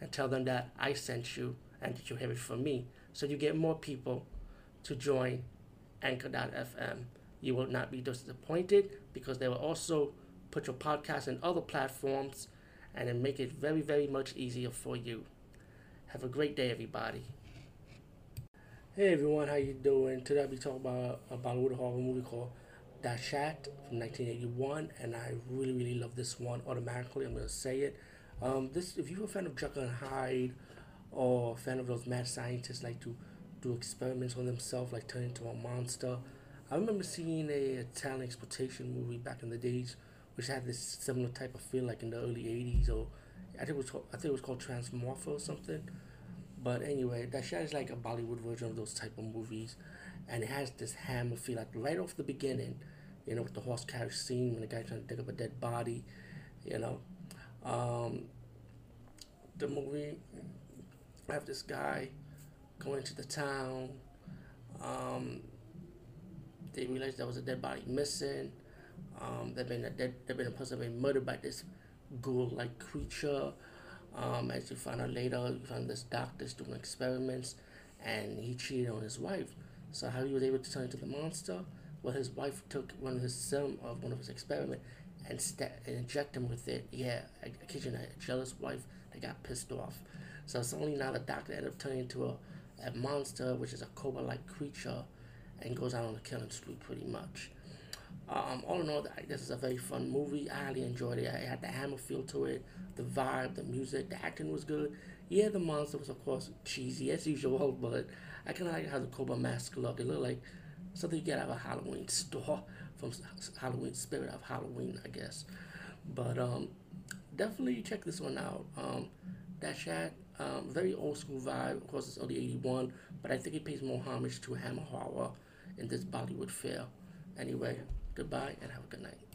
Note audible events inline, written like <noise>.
and tell them that I sent you and that you have it from me. So you get more people to join Anchor.fm. You will not be disappointed because they will also put your podcast in other platforms and then make it very, very much easier for you. Have a great day, everybody. Hey everyone, how you doing? Today I'll be talking about a Bollywood horror movie called Dahshat from 1981, and I really, really love this one. Automatically, I'm gonna say it. Um, this, if you're a fan of Jekyll and Hyde, or a fan of those mad scientists like to do experiments on themselves, like turn into a monster. I remember seeing a Italian exploitation movie back in the days, which had this similar type of feel, like in the early '80s, or I think it was called, I think it was called Transmorpher or something. But anyway, Dahshat is like a Bollywood version of those type of movies, and it has this hammer feel, like right off the beginning you know, with the horse carriage scene when the guy trying to dig up a dead body, you know. Um, the movie, I have this guy going to the town. Um, they realized there was a dead body missing. Um, there been a dead, there been a person murdered by this ghoul-like creature. Um, as you find out later, you find this doctor's doing experiments, and he cheated on his wife. So how he was able to turn into the monster? Well, his wife took one of his some of one of his experiments and, st- and inject him with it. Yeah, not, a jealous wife that got pissed off. So only now the doctor ended up turning into a, a monster, which is a cobra-like creature, and goes out on a killing spree pretty much. Um, all in all, this is a very fun movie. I highly enjoyed it. It had the hammer feel to it, the vibe, the music, the acting was good. Yeah, the monster was of course cheesy as usual, <laughs> but I kind of like how the cobra mask looked. It looked like something you get out of a Halloween store <laughs> from Halloween Spirit of Halloween, I guess. But um, definitely check this one out. Um, Dahshat, um, very old school vibe. Of course, it's only 81, but I think it pays more homage to Hammer Horror in this Bollywood fare. Anyway, goodbye and have a good night.